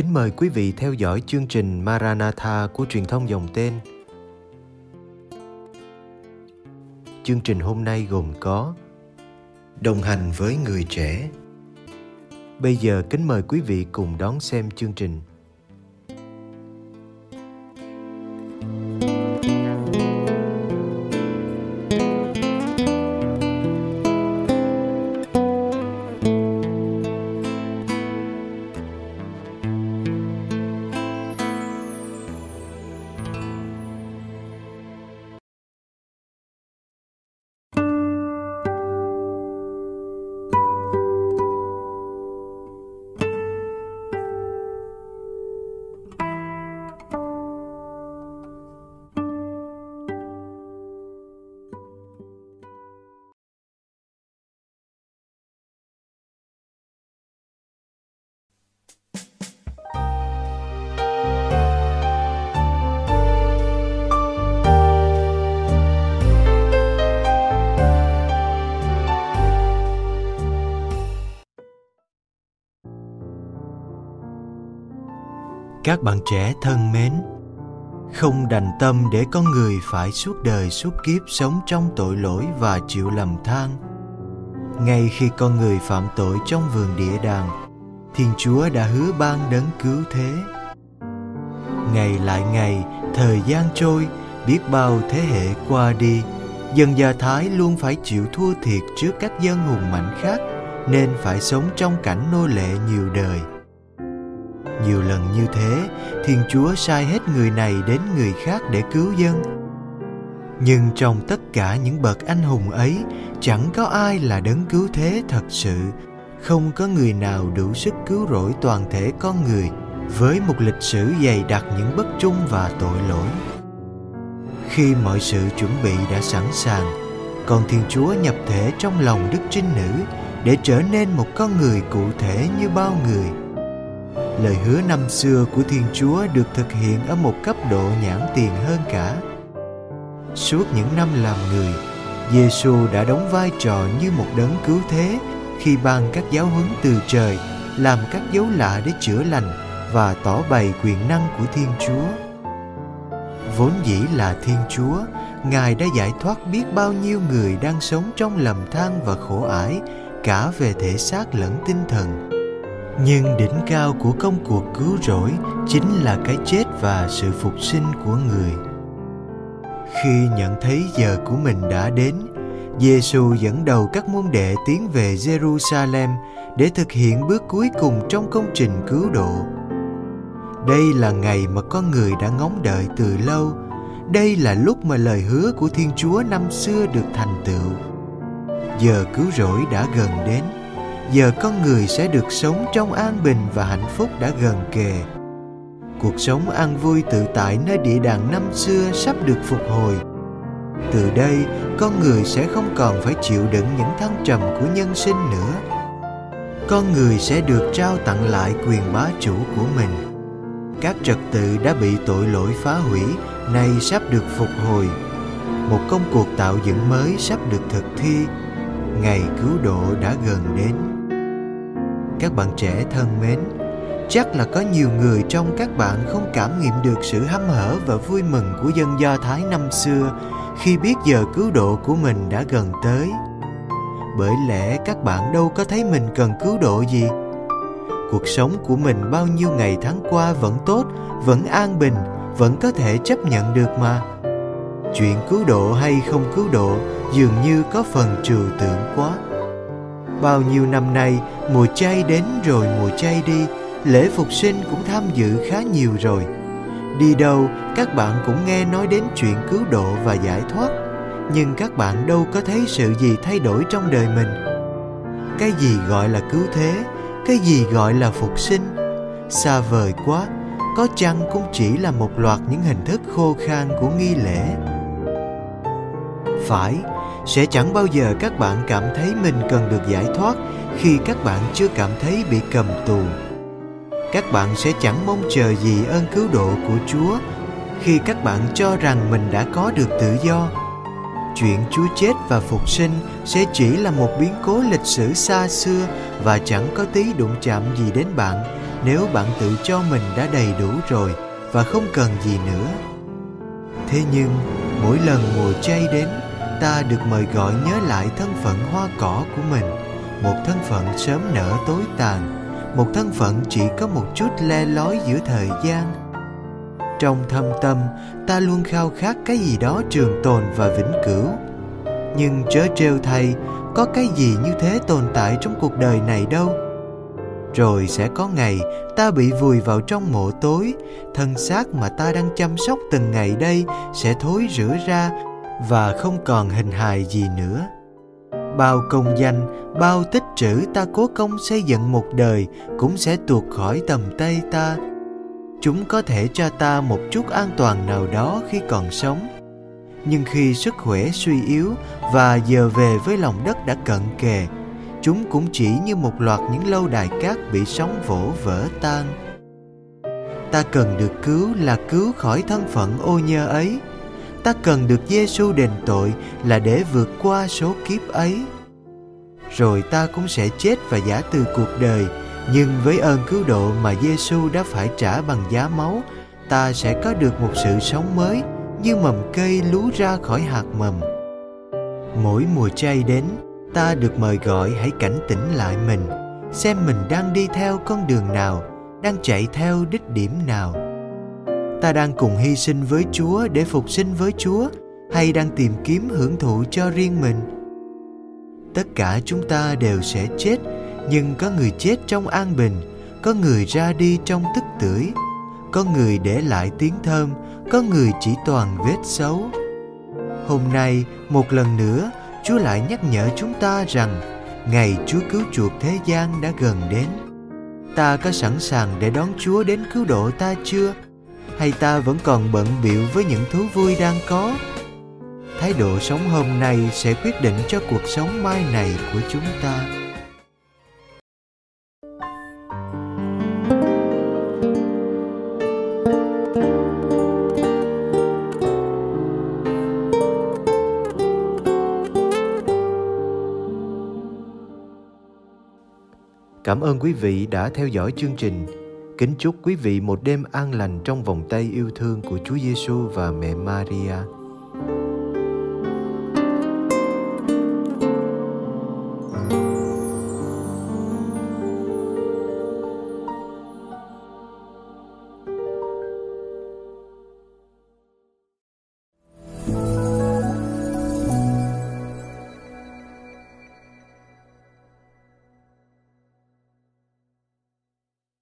kính mời quý vị theo dõi chương trình Maranatha của truyền thông dòng tên. Chương trình hôm nay gồm có Đồng hành với người trẻ. Bây giờ kính mời quý vị cùng đón xem chương trình. Các bạn trẻ thân mến, không đành tâm để con người phải suốt đời suốt kiếp sống trong tội lỗi và chịu lầm than. Ngay khi con người phạm tội trong vườn địa đàng, Thiên Chúa đã hứa ban đấng cứu thế. Ngày lại ngày, thời gian trôi, biết bao thế hệ qua đi, dân Do Thái luôn phải chịu thua thiệt trước các dân hùng mạnh khác, nên phải sống trong cảnh nô lệ nhiều đời nhiều lần như thế, thiên chúa sai hết người này đến người khác để cứu dân. Nhưng trong tất cả những bậc anh hùng ấy, chẳng có ai là đấng cứu thế thật sự. Không có người nào đủ sức cứu rỗi toàn thể con người với một lịch sử dày đặc những bất trung và tội lỗi. Khi mọi sự chuẩn bị đã sẵn sàng, còn thiên chúa nhập thể trong lòng đức trinh nữ để trở nên một con người cụ thể như bao người lời hứa năm xưa của Thiên Chúa được thực hiện ở một cấp độ nhãn tiền hơn cả. Suốt những năm làm người, Giêsu đã đóng vai trò như một đấng cứu thế khi ban các giáo huấn từ trời, làm các dấu lạ để chữa lành và tỏ bày quyền năng của Thiên Chúa. Vốn dĩ là Thiên Chúa, Ngài đã giải thoát biết bao nhiêu người đang sống trong lầm than và khổ ải, cả về thể xác lẫn tinh thần nhưng đỉnh cao của công cuộc cứu rỗi chính là cái chết và sự phục sinh của người khi nhận thấy giờ của mình đã đến Giêsu dẫn đầu các môn đệ tiến về Jerusalem để thực hiện bước cuối cùng trong công trình cứu độ. Đây là ngày mà con người đã ngóng đợi từ lâu. Đây là lúc mà lời hứa của Thiên Chúa năm xưa được thành tựu. Giờ cứu rỗi đã gần đến giờ con người sẽ được sống trong an bình và hạnh phúc đã gần kề. Cuộc sống an vui tự tại nơi địa đàng năm xưa sắp được phục hồi. Từ đây, con người sẽ không còn phải chịu đựng những thăng trầm của nhân sinh nữa. Con người sẽ được trao tặng lại quyền bá chủ của mình. Các trật tự đã bị tội lỗi phá hủy, nay sắp được phục hồi. Một công cuộc tạo dựng mới sắp được thực thi. Ngày cứu độ đã gần đến các bạn trẻ thân mến. Chắc là có nhiều người trong các bạn không cảm nghiệm được sự hăm hở và vui mừng của dân do thái năm xưa khi biết giờ cứu độ của mình đã gần tới. Bởi lẽ các bạn đâu có thấy mình cần cứu độ gì. Cuộc sống của mình bao nhiêu ngày tháng qua vẫn tốt, vẫn an bình, vẫn có thể chấp nhận được mà. Chuyện cứu độ hay không cứu độ dường như có phần trừu tượng quá. Bao nhiêu năm nay, mùa chay đến rồi mùa chay đi, lễ phục sinh cũng tham dự khá nhiều rồi. Đi đâu, các bạn cũng nghe nói đến chuyện cứu độ và giải thoát, nhưng các bạn đâu có thấy sự gì thay đổi trong đời mình. Cái gì gọi là cứu thế, cái gì gọi là phục sinh? Xa vời quá, có chăng cũng chỉ là một loạt những hình thức khô khan của nghi lễ. Phải, sẽ chẳng bao giờ các bạn cảm thấy mình cần được giải thoát khi các bạn chưa cảm thấy bị cầm tù. Các bạn sẽ chẳng mong chờ gì ơn cứu độ của chúa khi các bạn cho rằng mình đã có được tự do. Chuyện chúa chết và phục sinh sẽ chỉ là một biến cố lịch sử xa xưa và chẳng có tí đụng chạm gì đến bạn nếu bạn tự cho mình đã đầy đủ rồi và không cần gì nữa. Thế nhưng, mỗi lần mùa chay đến ta được mời gọi nhớ lại thân phận hoa cỏ của mình. Một thân phận sớm nở tối tàn, một thân phận chỉ có một chút le lói giữa thời gian. Trong thâm tâm, ta luôn khao khát cái gì đó trường tồn và vĩnh cửu. Nhưng chớ trêu thay, có cái gì như thế tồn tại trong cuộc đời này đâu. Rồi sẽ có ngày, ta bị vùi vào trong mộ tối. Thân xác mà ta đang chăm sóc từng ngày đây sẽ thối rữa ra và không còn hình hài gì nữa. Bao công danh, bao tích trữ ta cố công xây dựng một đời cũng sẽ tuột khỏi tầm tay ta. Chúng có thể cho ta một chút an toàn nào đó khi còn sống. Nhưng khi sức khỏe suy yếu và giờ về với lòng đất đã cận kề, chúng cũng chỉ như một loạt những lâu đài cát bị sóng vỗ vỡ tan. Ta cần được cứu là cứu khỏi thân phận ô nhơ ấy ta cần được Giêsu đền tội là để vượt qua số kiếp ấy. Rồi ta cũng sẽ chết và giả từ cuộc đời, nhưng với ơn cứu độ mà Giêsu đã phải trả bằng giá máu, ta sẽ có được một sự sống mới như mầm cây lú ra khỏi hạt mầm. Mỗi mùa chay đến, ta được mời gọi hãy cảnh tỉnh lại mình, xem mình đang đi theo con đường nào, đang chạy theo đích điểm nào ta đang cùng hy sinh với chúa để phục sinh với chúa, hay đang tìm kiếm hưởng thụ cho riêng mình? Tất cả chúng ta đều sẽ chết, nhưng có người chết trong an bình, có người ra đi trong tức tưởi, có người để lại tiếng thơm, có người chỉ toàn vết xấu. Hôm nay, một lần nữa, chúa lại nhắc nhở chúng ta rằng, ngày chúa cứu chuộc thế gian đã gần đến. Ta có sẵn sàng để đón chúa đến cứu độ ta chưa? Hay ta vẫn còn bận biệu với những thú vui đang có thái độ sống hôm nay sẽ quyết định cho cuộc sống mai này của chúng ta Cảm ơn quý vị đã theo dõi chương trình. Kính chúc quý vị một đêm an lành trong vòng tay yêu thương của Chúa Giêsu và mẹ Maria.